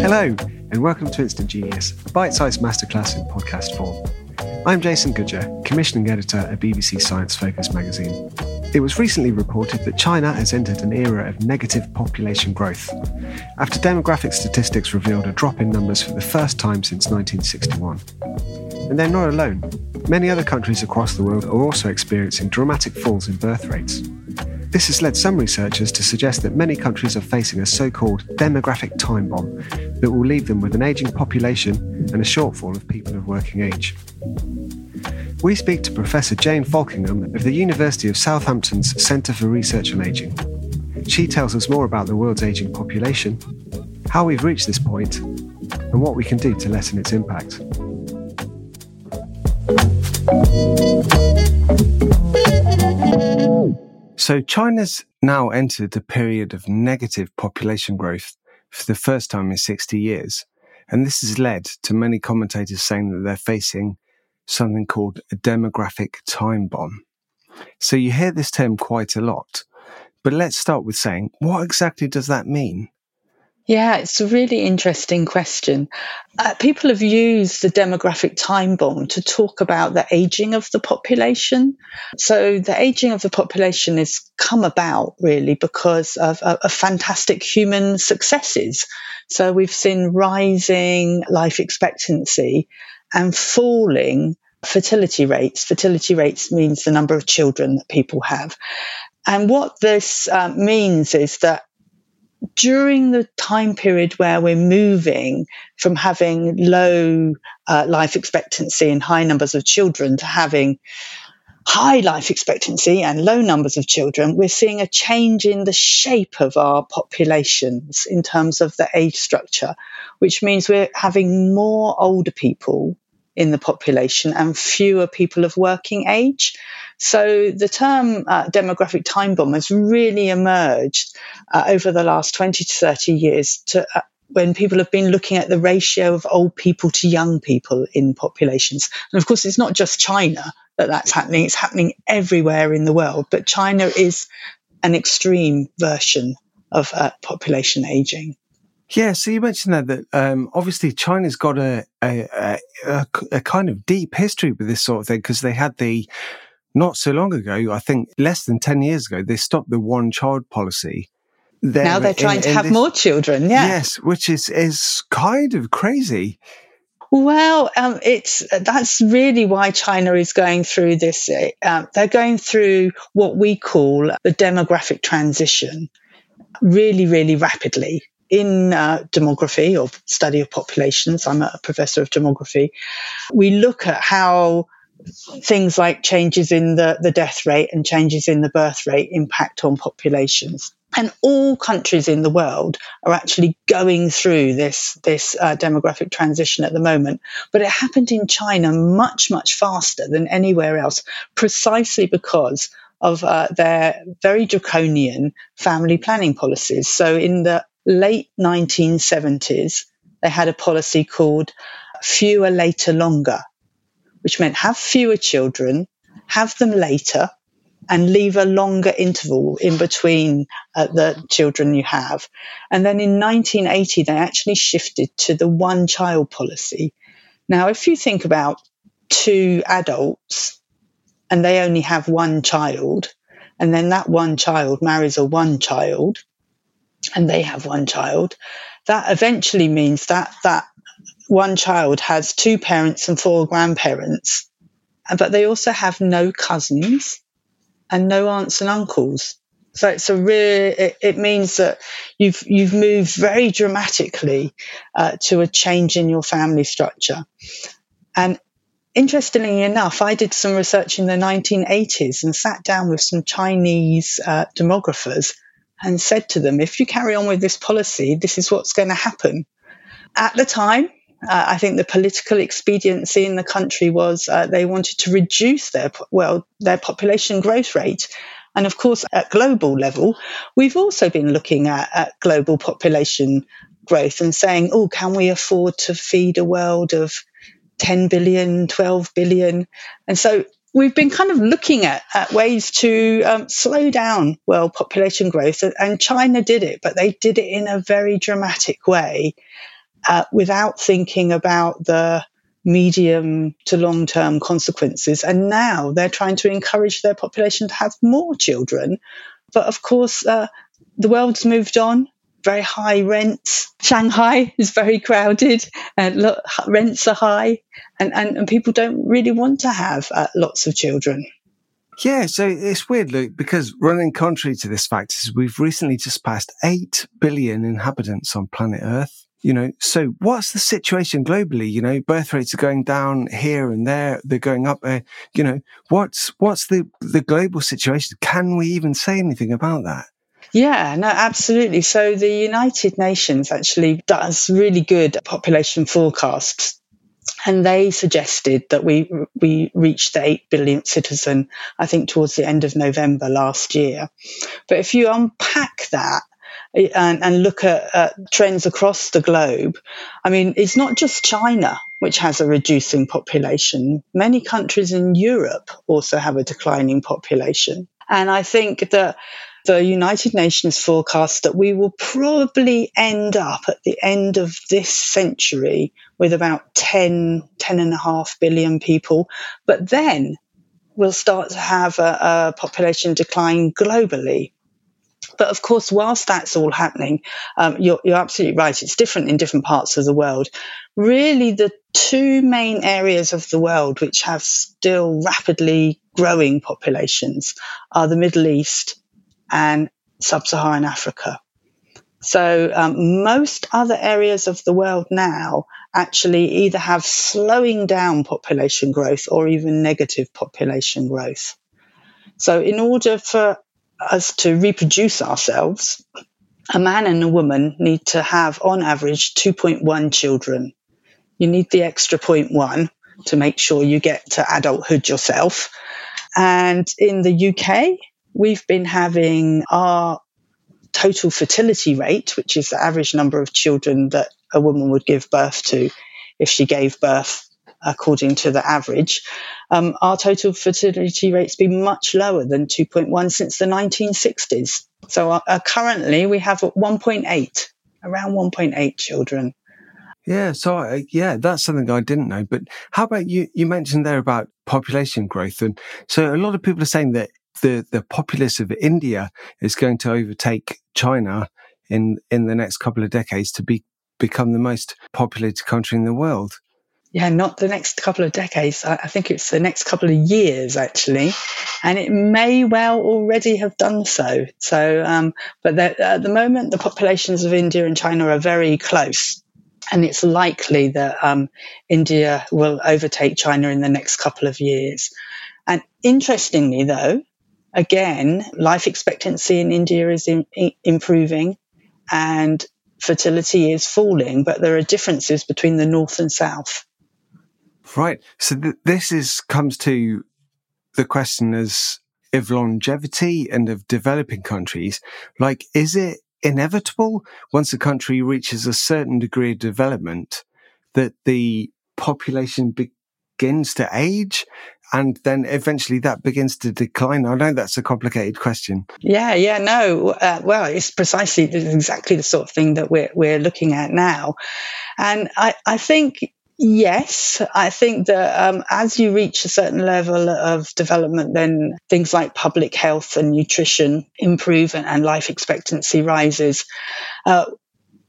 Hello, and welcome to Instant Genius, a bite sized masterclass in podcast form. I'm Jason Goodyer, commissioning editor at BBC Science Focus magazine. It was recently reported that China has entered an era of negative population growth after demographic statistics revealed a drop in numbers for the first time since 1961. And they're not alone. Many other countries across the world are also experiencing dramatic falls in birth rates. This has led some researchers to suggest that many countries are facing a so called demographic time bomb that will leave them with an ageing population and a shortfall of people of working age. We speak to Professor Jane Falkingham of the University of Southampton's Centre for Research on Ageing. She tells us more about the world's ageing population, how we've reached this point, and what we can do to lessen its impact. So, China's now entered a period of negative population growth for the first time in 60 years. And this has led to many commentators saying that they're facing something called a demographic time bomb. So, you hear this term quite a lot. But let's start with saying, what exactly does that mean? Yeah, it's a really interesting question. Uh, people have used the demographic time bomb to talk about the aging of the population. So, the aging of the population has come about really because of, of, of fantastic human successes. So, we've seen rising life expectancy and falling fertility rates. Fertility rates means the number of children that people have. And what this uh, means is that during the time period where we're moving from having low uh, life expectancy and high numbers of children to having high life expectancy and low numbers of children, we're seeing a change in the shape of our populations in terms of the age structure, which means we're having more older people in the population and fewer people of working age. So the term uh, demographic time bomb has really emerged uh, over the last 20 to 30 years to, uh, when people have been looking at the ratio of old people to young people in populations. And of course, it's not just China that that's happening, it's happening everywhere in the world. But China is an extreme version of uh, population aging. Yeah, so you mentioned that that um, obviously China's got a a, a a, kind of deep history with this sort of thing because they had the not so long ago, I think less than ten years ago, they stopped the one child policy. There now they're trying in, to in have this, more children. Yeah, yes, which is is kind of crazy. Well, um, it's that's really why China is going through this. Uh, they're going through what we call the demographic transition, really, really rapidly in uh, demography or study of populations, I'm a professor of demography, we look at how things like changes in the, the death rate and changes in the birth rate impact on populations. And all countries in the world are actually going through this, this uh, demographic transition at the moment. But it happened in China much, much faster than anywhere else, precisely because of uh, their very draconian family planning policies. So in the late 1970s, they had a policy called fewer, later, longer, which meant have fewer children, have them later, and leave a longer interval in between uh, the children you have. And then in 1980, they actually shifted to the one child policy. Now, if you think about two adults and they only have one child, and then that one child marries a one child and they have one child, that eventually means that that one child has two parents and four grandparents, but they also have no cousins and no aunts and uncles. So it's a real. It, it means that you've you've moved very dramatically uh, to a change in your family structure. And interestingly enough, I did some research in the 1980s and sat down with some Chinese uh, demographers and said to them, if you carry on with this policy, this is what's going to happen. At the time, uh, I think the political expediency in the country was uh, they wanted to reduce their well their population growth rate. And of course, at global level, we've also been looking at, at global population growth and saying, oh, can we afford to feed a world of 10 billion, 12 billion? And so we've been kind of looking at, at ways to um, slow down world population growth. And China did it, but they did it in a very dramatic way uh, without thinking about the medium to long term consequences. And now they're trying to encourage their population to have more children. But of course, uh, the world's moved on. Very high rents. Shanghai is very crowded, and look, rents are high, and, and, and people don't really want to have uh, lots of children. Yeah, so it's weird, Luke, because running contrary to this fact is we've recently just passed 8 billion inhabitants on planet Earth you know, so what's the situation globally? You know, birth rates are going down here and there; they're going up there. You know, what's what's the the global situation? Can we even say anything about that? Yeah, no, absolutely. So the United Nations actually does really good population forecasts. And they suggested that we we reached the eight billion citizen, I think, towards the end of November last year. But if you unpack that and, and look at, trends across the globe, I mean, it's not just China which has a reducing population. Many countries in Europe also have a declining population. And I think that the United Nations forecast that we will probably end up at the end of this century with about 10, 10 and a half billion people. But then we'll start to have a, a population decline globally. But of course, whilst that's all happening, um, you're, you're absolutely right. It's different in different parts of the world. Really, the two main areas of the world which have still rapidly growing populations are the Middle East and sub Saharan Africa. So, um, most other areas of the world now actually either have slowing down population growth or even negative population growth. So, in order for us to reproduce ourselves, a man and a woman need to have, on average, 2.1 children. You need the extra 0.1 to make sure you get to adulthood yourself. And in the UK, we've been having our total fertility rate, which is the average number of children that a woman would give birth to if she gave birth according to the average. Um, our total fertility rate's been much lower than 2.1 since the 1960s. So uh, uh, currently we have 1.8, around 1.8 children. Yeah, so uh, yeah, that's something I didn't know. But how about you? You mentioned there about population growth, and so a lot of people are saying that the the populace of India is going to overtake China in in the next couple of decades to be become the most populated country in the world yeah, not the next couple of decades. I, think it's the next couple of years, actually. And it may well already have done so. So, um, but at the moment, the populations of India and China are very close. And it's likely that um, India will overtake China in the next couple of years. And interestingly, though, again, life expectancy in India is in, in, improving and fertility is falling, but there are differences between the north and south. Right. So th- this is comes to the question as of longevity and of developing countries. Like, is it inevitable once a country reaches a certain degree of development that the population begins to age and then eventually that begins to decline? I know that's a complicated question. Yeah, yeah, no. Uh, well, it's precisely exactly the sort of thing that we're we're looking at now, and I I think Yes, I think that um, as you reach a certain level of development, then things like public health and nutrition improve and, and life expectancy rises. Uh,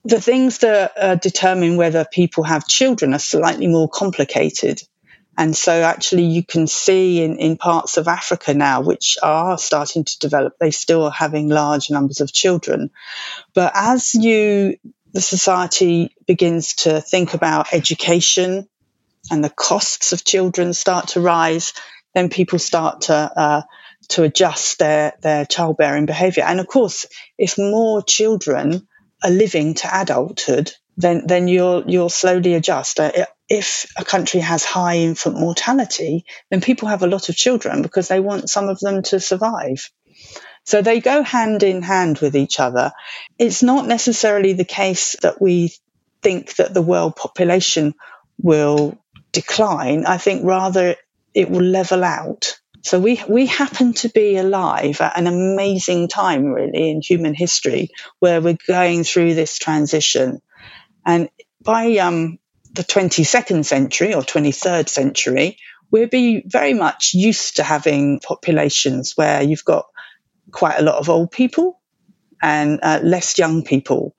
the things that uh, determine whether people have children are slightly more complicated. And so, actually, you can see in, in parts of Africa now, which are starting to develop, they still are having large numbers of children. But as you the society begins to think about education and the costs of children start to rise, then people start to uh, to adjust their their childbearing behaviour. And of course, if more children are living to adulthood, then then you'll you'll slowly adjust. Uh, if a country has high infant mortality, then people have a lot of children because they want some of them to survive. So they go hand in hand with each other. It's not necessarily the case that we think that the world population will decline. I think rather it will level out. So we we happen to be alive at an amazing time, really, in human history, where we're going through this transition, and by um, the 22nd century or 23rd century, we'll be very much used to having populations where you've got quite a lot of old people and uh, less young people.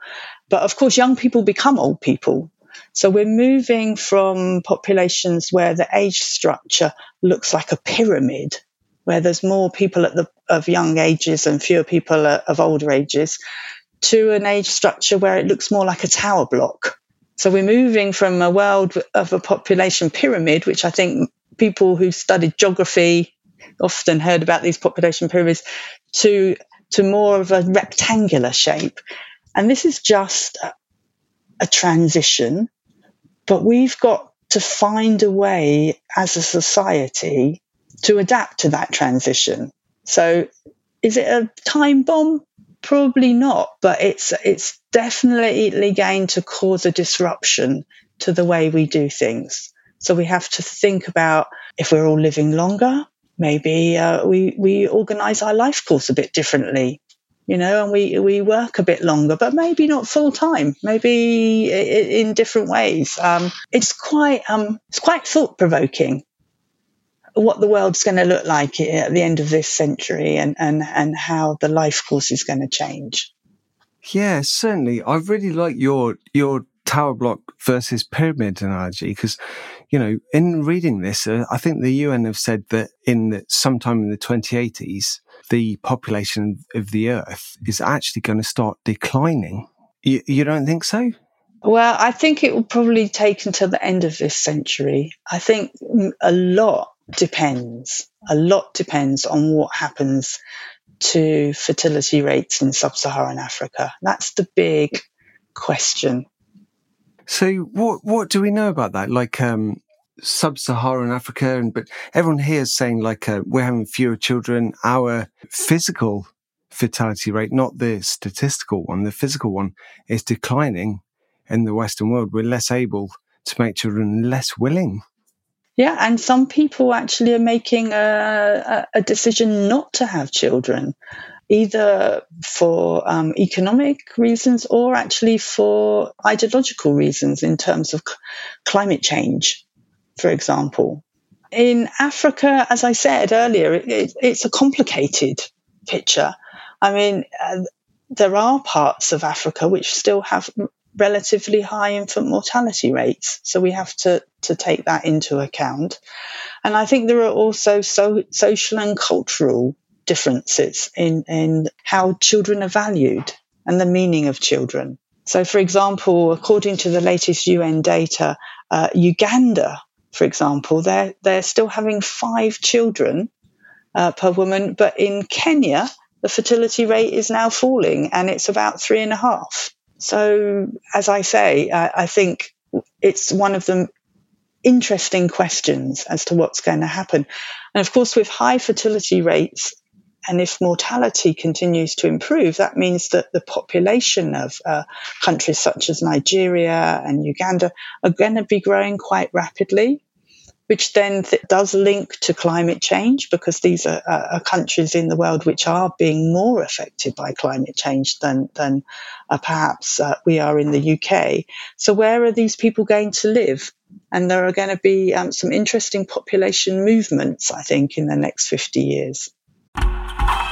But of course, young people become old people. So we're moving from populations where the age structure looks like a pyramid, where there's more people at the of young ages and fewer people of older ages, to an age structure where it looks more like a tower block. So we're moving from a world of a population pyramid, which I think people who studied geography often heard about these population pyramids to to more of a rectangular shape. And this is just a, a transition, but we've got to find a way as a society to adapt to that transition. So is it a time bomb? Probably not, but it's it's definitely going to cause a disruption to the way we do things. So we have to think about if we're all living longer, maybe uh, we we organise our life course a bit differently, you know, and we we work a bit longer, but maybe not full time, maybe in different ways. Um, it's quite um, it's quite thought provoking what the world's going to look like at the end of this century and, and, and how the life course is going to change. Yeah, certainly. I really like your your tower block versus pyramid analogy because you know, in reading this, uh, I think the UN have said that in the, sometime in the 2080s, the population of the Earth is actually going to start declining. You, you don't think so? Well, I think it will probably take until the end of this century. I think a lot depends. A lot depends on what happens to fertility rates in sub Saharan Africa. That's the big question. So what what do we know about that? Like um, sub-Saharan Africa, and but everyone here is saying like uh, we're having fewer children. Our physical fertility rate, not the statistical one, the physical one, is declining in the Western world. We're less able to make children, less willing. Yeah, and some people actually are making a, a decision not to have children, either for um, economic reasons or actually for ideological reasons in terms of c- climate change for example. In Africa, as I said earlier, it, it, it's a complicated picture. I mean, uh, there are parts of Africa which still have relatively high infant mortality rates. So we have to, to take that into account. And I think there are also so, social and cultural differences in, in how children are valued and the meaning of children. So, for example, according to the latest UN data, uh, Uganda for example, they're they're still having five children uh, per woman. But in Kenya, the fertility rate is now falling and it's about three and a half. So, as I say, I, I think it's one of the interesting questions as to what's going to happen. And of course, with high fertility rates, and if mortality continues to improve, that means that the population of uh, countries such as Nigeria and Uganda are going to be growing quite rapidly which then th- does link to climate change because these are, are, countries in the world which are being more affected by climate change than, than uh, perhaps uh, we are in the UK. So, where are these people going to live? And there are going to be um, some interesting population movements, I think, in the next 50 years.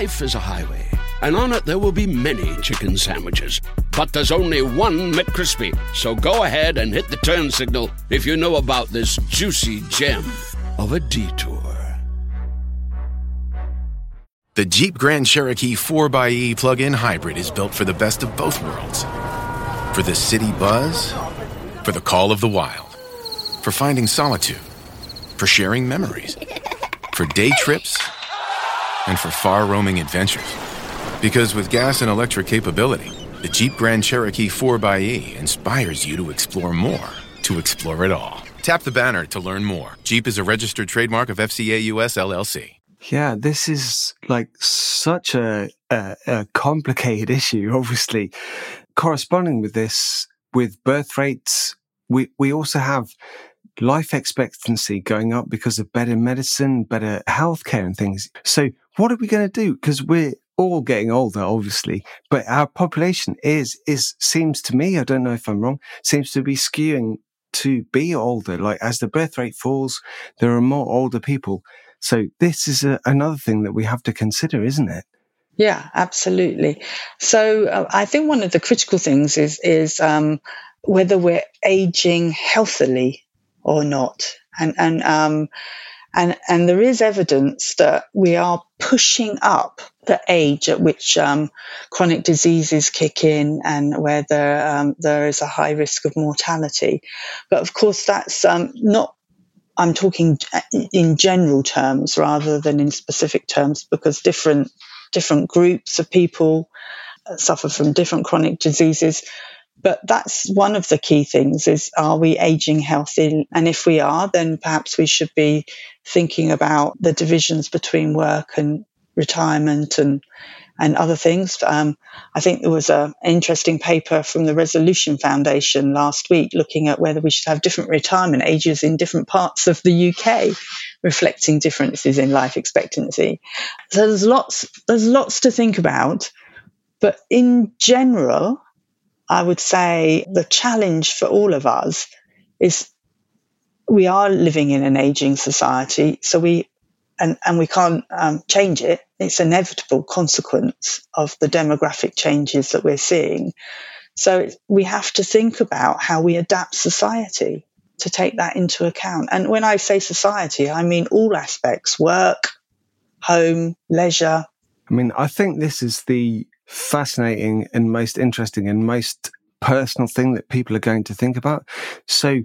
Life is a highway, and on it there will be many chicken sandwiches. But there's only one McCrispy. So go ahead and hit the turn signal if you know about this juicy gem of a detour. The Jeep Grand Cherokee 4xE plug in hybrid is built for the best of both worlds for the city buzz, for the call of the wild, for finding solitude, for sharing memories, for day trips and for far roaming adventures. Because with gas and electric capability, the Jeep Grand Cherokee 4xE inspires you to explore more, to explore it all. Tap the banner to learn more. Jeep is a registered trademark of FCA US LLC. Yeah, this is like such a, a, a complicated issue, obviously. Corresponding with this, with birth rates, we, we also have life expectancy going up because of better medicine, better healthcare and things. So what are we going to do? Because we're all getting older, obviously, but our population is, is, seems to me, I don't know if I'm wrong, seems to be skewing to be older. Like as the birth rate falls, there are more older people. So this is a, another thing that we have to consider, isn't it? Yeah, absolutely. So uh, I think one of the critical things is is um, whether we're aging healthily or not, and and um, and, and there is evidence that we are pushing up the age at which um, chronic diseases kick in and where there, um, there is a high risk of mortality. But of course, that's um, not, I'm talking in general terms rather than in specific terms because different, different groups of people suffer from different chronic diseases but that's one of the key things is are we aging healthy? And if we are, then perhaps we should be thinking about the divisions between work and retirement and and other things. Um, I think there was an interesting paper from the Resolution Foundation last week looking at whether we should have different retirement ages in different parts of the UK, reflecting differences in life expectancy. So there's lots there's lots to think about, but in general, I would say the challenge for all of us is we are living in an aging society, so we and, and we can't um, change it. It's an inevitable consequence of the demographic changes that we're seeing. So we have to think about how we adapt society to take that into account. And when I say society, I mean all aspects work, home, leisure. I mean, I think this is the fascinating and most interesting and most personal thing that people are going to think about. So,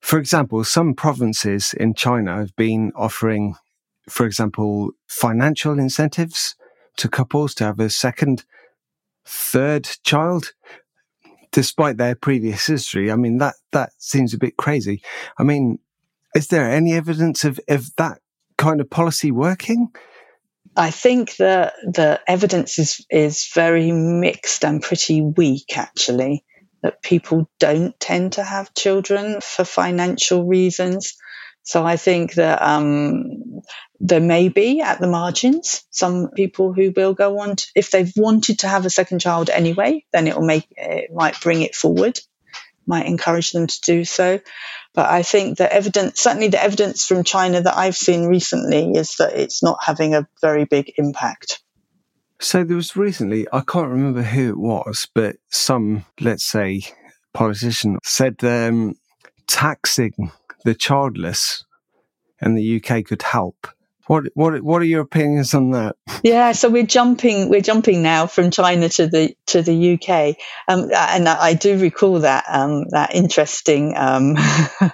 for example, some provinces in China have been offering, for example, financial incentives to couples to have a second, third child, despite their previous history. I mean, that, that seems a bit crazy. I mean, is there any evidence of, of that kind of policy working? I think that the evidence is is very mixed and pretty weak actually. That people don't tend to have children for financial reasons. So I think that um, there may be at the margins some people who will go on to, if they've wanted to have a second child anyway, then it will make it might bring it forward. might encourage them to do so. But I think the evidence, certainly the evidence from China that I've seen recently, is that it's not having a very big impact. So there was recently, I can't remember who it was, but some, let's say, politician said um, taxing the childless in the UK could help. What what what are your opinions on that? Yeah, so we're jumping we're jumping now from China to the to the UK, um, and I, do recall that um, that interesting um,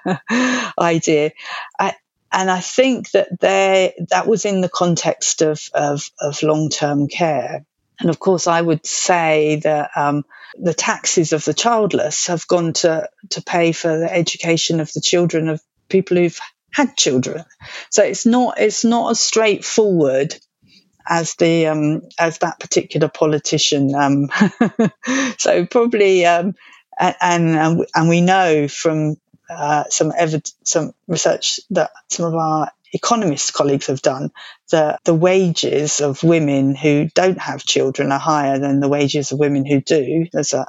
idea. I, and I think that there that was in the context of of, of long term care, and of course I would say that um, the taxes of the childless have gone to to pay for the education of the children of people who've had children. So it's not it's not as straightforward as the um, as that particular politician. Um, so probably um, and and we know from uh, some evidence, some research that some of our economist colleagues have done that the wages of women who don't have children are higher than the wages of women who do. There's a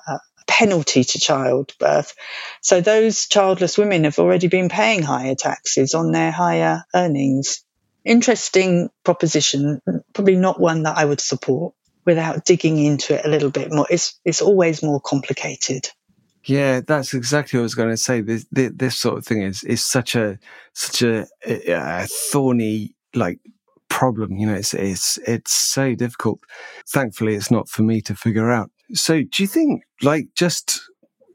penalty to childbirth. So those childless women have already been paying higher taxes on their higher earnings. Interesting proposition, probably not one that I would support without digging into it a little bit more. It's, it's always more complicated. Yeah, that's exactly what I was going to say. This, this, this sort of thing is is such a such a, a, thorny like problem. You know, it's it's it's so difficult. Thankfully, it's not for me to figure out. So, do you think like just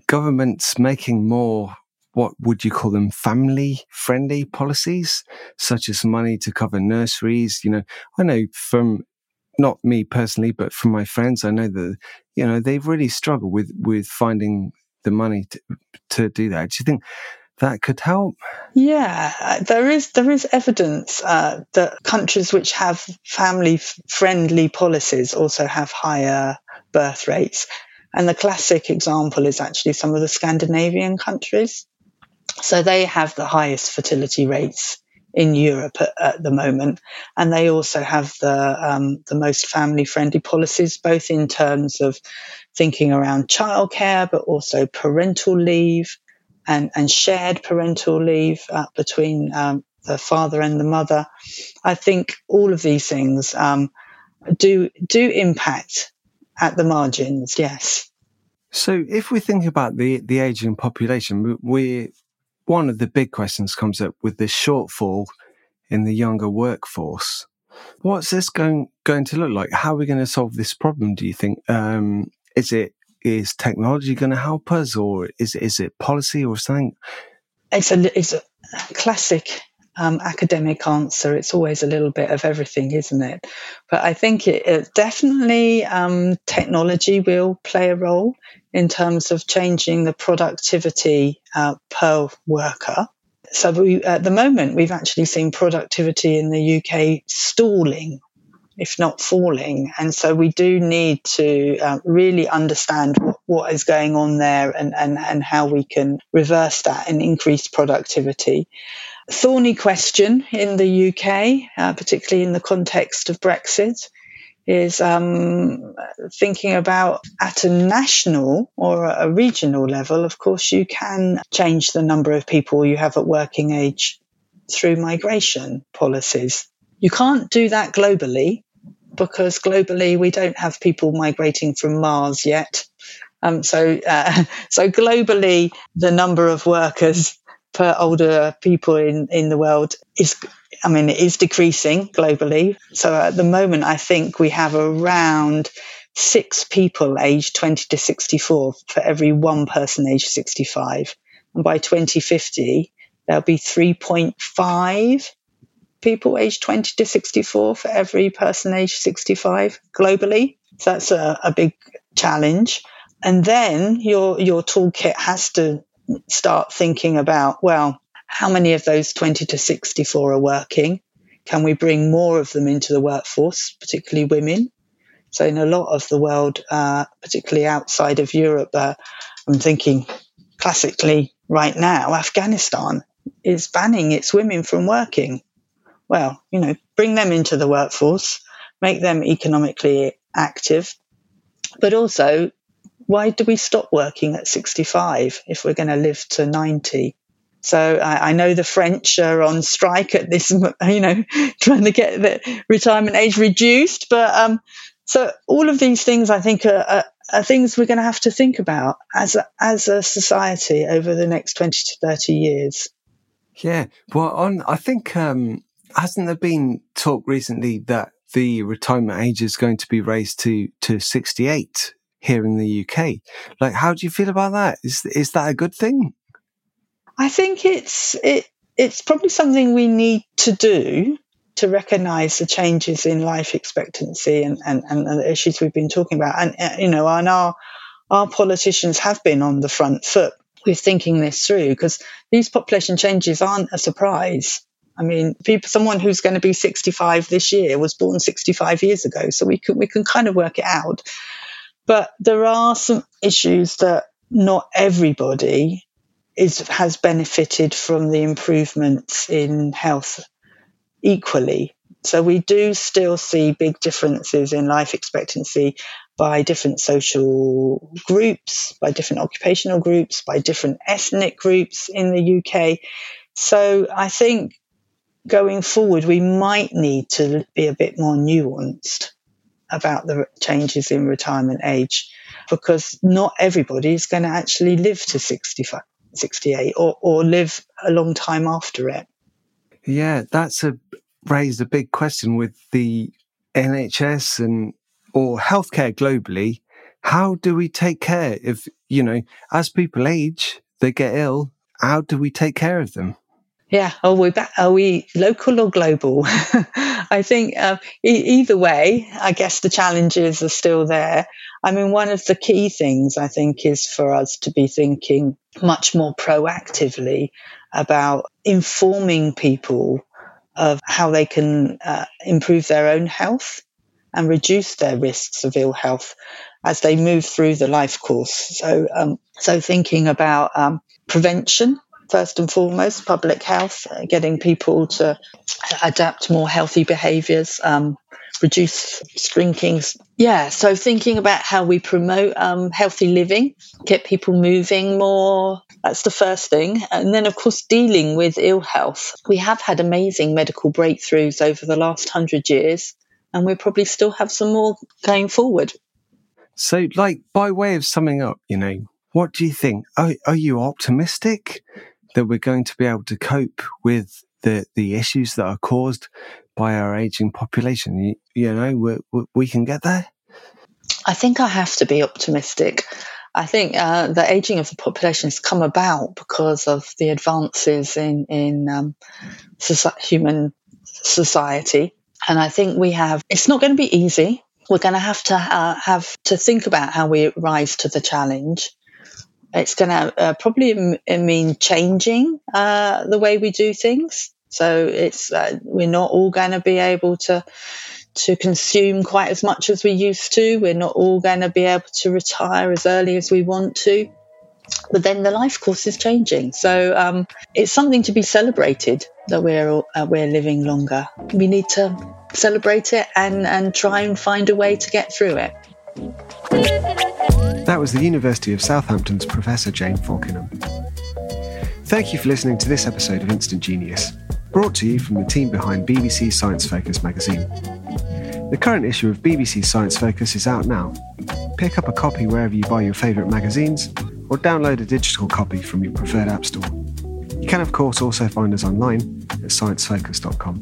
governments making more what would you call them family friendly policies such as money to cover nurseries? You know i know from not me personally but from my friends i know that you know they've really struggled with with finding the money to, to do that. Do you think that could help? Yeah there is there is evidence uh, that countries which have family friendly policies also have higher birth rates. And the classic example is actually some of the Scandinavian countries. So they have the highest fertility rates in Europe at, at the moment, and they also have the um, the most family friendly policies, both in terms of thinking around childcare, but also parental leave and and shared parental leave uh, between um, the father and the mother. I think all of these things um, do do impact at the margins, yes. So, if we think about the the aging population, we one of the big questions comes up with this shortfall in the younger workforce. What's this going going to look like? How are we going to solve this problem? Do you think? Um, is it is technology going to help us, or is is it policy or something? It's a it's a classic um, academic answer. It's always a little bit of everything, isn't it? But I think it, it definitely um, technology will play a role in terms of changing the productivity uh, per worker. So we, at the moment, we've actually seen productivity in the UK stalling, if not falling. And so we do need to uh, really understand what, what is going on there and, and, and how we can reverse that and increase productivity thorny question in the UK, uh, particularly in the context of Brexit, is um, thinking about at a national or a regional level. Of course, you can change the number of people you have at working age through migration policies. You can't do that globally because globally we don't have people migrating from Mars yet. Um, so, uh, so globally, the number of workers per older people in, in the world is, I mean, it is decreasing globally. So at the moment, I think we have around six people aged 20 to 64 for every one person aged 65. And by 2050, there'll be 3.5 people aged 20 to 64 for every person aged 65 globally. So that's a, a big challenge. And then your, your toolkit has to start thinking about, well, how many of those 20 to 64 are working? Can we bring more of them into the workforce, particularly women? So, in a lot of the world, uh, particularly outside of Europe, uh, I'm thinking classically right now, Afghanistan is banning its women from working. Well, you know, bring them into the workforce, make them economically active, but also why do we stop working at 65 if we're going to live to 90? So I, I, know the French are on strike at this, you know, trying to get the retirement age reduced. But um, so all of these things, I think, are, are, are things we're going to have to think about as a, as a society over the next 20 to 30 years. Yeah. Well, on, I think, um, hasn't there been talk recently that the retirement age is going to be raised to, to 68 here in the UK? Like, how do you feel about that? Is, is that a good thing? I think it's it it's probably something we need to do to recognize the changes in life expectancy and, and, and the issues we've been talking about. And, uh, you know, and our, our politicians have been on the front foot with thinking this through because these population changes aren't a surprise. I mean, people, someone who's going to be 65 this year was born 65 years ago, so we can we can kind of work it out. But there are some issues that not everybody is has benefited from the improvements in health equally. So we do still see big differences in life expectancy by different social groups, by different occupational groups, by different ethnic groups in the UK. So I think going forward, we might need to be a bit more nuanced about the changes in retirement age because not everybody is going to actually live to 65, 68 or, or live a long time after it. Yeah, that's a raised a big question with the NHS and or healthcare globally. How do we take care if, you know, as people age, they get ill, how do we take care of them? Yeah. Are we back? Are we local or global? I think uh, e- either way, I guess the challenges are still there. I mean, one of the key things I think is for us to be thinking much more proactively about informing people of how they can uh, improve their own health and reduce their risks of ill health as they move through the life course. So, um, so thinking about um, prevention first and foremost, public health, uh, getting people to adapt more healthy behaviours, um, reduce drinking. Yeah, so thinking about how we promote um, healthy living, get people moving more. That's the first thing. And then, of course, dealing with ill health. We have had amazing medical breakthroughs over the last hundred years, and we probably still have some more going forward. So, like, by way of summing up, you know, what do you think? Are, are you optimistic? That we're going to be able to cope with the, the issues that are caused by our aging population. You, you know, we, we can get there. I think I have to be optimistic. I think uh, the aging of the population has come about because of the advances in in um, soci- human society, and I think we have. It's not going to be easy. We're going to have to uh, have to think about how we rise to the challenge. It's going to uh, probably m- mean changing uh, the way we do things. So it's uh, we're not all going to be able to to consume quite as much as we used to. We're not all going to be able to retire as early as we want to. But then the life course is changing, so um, it's something to be celebrated that we're uh, we're living longer. We need to celebrate it and and try and find a way to get through it. That was the University of Southampton's Professor Jane Falkingham. Thank you for listening to this episode of Instant Genius, brought to you from the team behind BBC Science Focus magazine. The current issue of BBC Science Focus is out now. Pick up a copy wherever you buy your favourite magazines, or download a digital copy from your preferred app store. You can, of course, also find us online at sciencefocus.com.